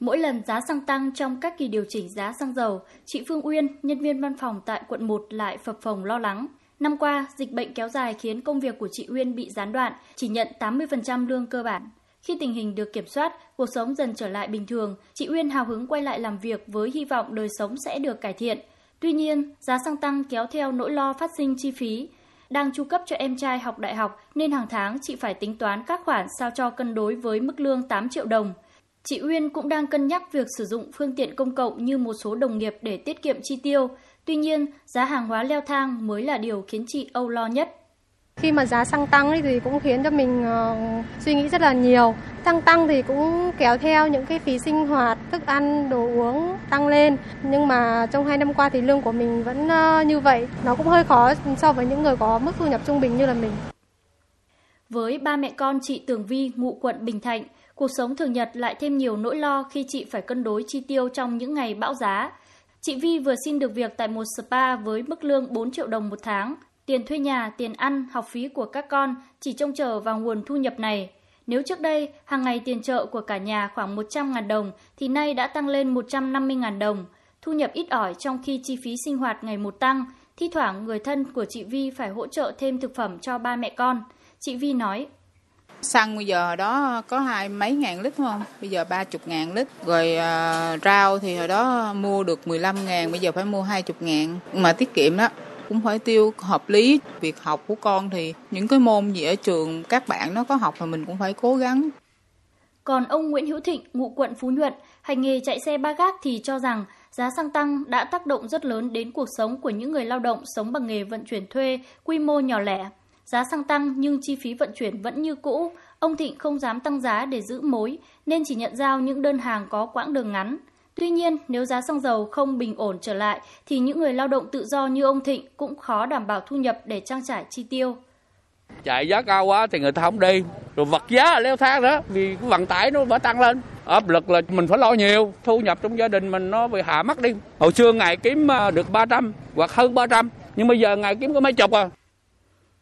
Mỗi lần giá xăng tăng trong các kỳ điều chỉnh giá xăng dầu, chị Phương Uyên, nhân viên văn phòng tại quận 1 lại phập phồng lo lắng. Năm qua, dịch bệnh kéo dài khiến công việc của chị Uyên bị gián đoạn, chỉ nhận 80% lương cơ bản. Khi tình hình được kiểm soát, cuộc sống dần trở lại bình thường, chị Uyên hào hứng quay lại làm việc với hy vọng đời sống sẽ được cải thiện. Tuy nhiên, giá xăng tăng kéo theo nỗi lo phát sinh chi phí. Đang chu cấp cho em trai học đại học nên hàng tháng chị phải tính toán các khoản sao cho cân đối với mức lương 8 triệu đồng. Chị Uyên cũng đang cân nhắc việc sử dụng phương tiện công cộng như một số đồng nghiệp để tiết kiệm chi tiêu. Tuy nhiên, giá hàng hóa leo thang mới là điều khiến chị âu lo nhất. Khi mà giá xăng tăng thì cũng khiến cho mình uh, suy nghĩ rất là nhiều. Xăng tăng thì cũng kéo theo những cái phí sinh hoạt, thức ăn, đồ uống tăng lên. Nhưng mà trong hai năm qua thì lương của mình vẫn uh, như vậy. Nó cũng hơi khó so với những người có mức thu nhập trung bình như là mình. Với ba mẹ con chị Tường Vi, ngụ quận Bình Thạnh, cuộc sống thường nhật lại thêm nhiều nỗi lo khi chị phải cân đối chi tiêu trong những ngày bão giá. Chị Vi vừa xin được việc tại một spa với mức lương 4 triệu đồng một tháng. Tiền thuê nhà, tiền ăn, học phí của các con chỉ trông chờ vào nguồn thu nhập này. Nếu trước đây hàng ngày tiền trợ của cả nhà khoảng 100.000 đồng thì nay đã tăng lên 150.000 đồng. Thu nhập ít ỏi trong khi chi phí sinh hoạt ngày một tăng, thi thoảng người thân của chị Vi phải hỗ trợ thêm thực phẩm cho ba mẹ con. Chị Vi nói, Xăng bây giờ đó có hai mấy ngàn lít không? Bây giờ ba chục ngàn lít. Rồi à, rau thì hồi đó mua được 15 ngàn, bây giờ phải mua 20 ngàn. Mà tiết kiệm đó cũng phải tiêu hợp lý. Việc học của con thì những cái môn gì ở trường các bạn nó có học mà mình cũng phải cố gắng. Còn ông Nguyễn Hữu Thịnh, ngụ quận Phú Nhuận, hành nghề chạy xe ba gác thì cho rằng giá xăng tăng đã tác động rất lớn đến cuộc sống của những người lao động sống bằng nghề vận chuyển thuê quy mô nhỏ lẻ. Giá xăng tăng nhưng chi phí vận chuyển vẫn như cũ, ông Thịnh không dám tăng giá để giữ mối nên chỉ nhận giao những đơn hàng có quãng đường ngắn. Tuy nhiên, nếu giá xăng dầu không bình ổn trở lại thì những người lao động tự do như ông Thịnh cũng khó đảm bảo thu nhập để trang trải chi tiêu. Chạy giá cao quá thì người ta không đi, rồi vật giá leo thang đó vì vận tải nó vẫn tăng lên. Áp lực là mình phải lo nhiều, thu nhập trong gia đình mình nó bị hạ mất đi. Hồi xưa ngày kiếm à, được 300 hoặc hơn 300, nhưng bây giờ ngày kiếm có mấy chục à.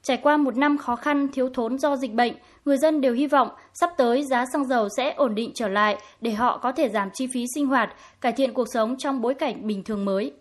Trải qua một năm khó khăn thiếu thốn do dịch bệnh, người dân đều hy vọng sắp tới giá xăng dầu sẽ ổn định trở lại để họ có thể giảm chi phí sinh hoạt, cải thiện cuộc sống trong bối cảnh bình thường mới.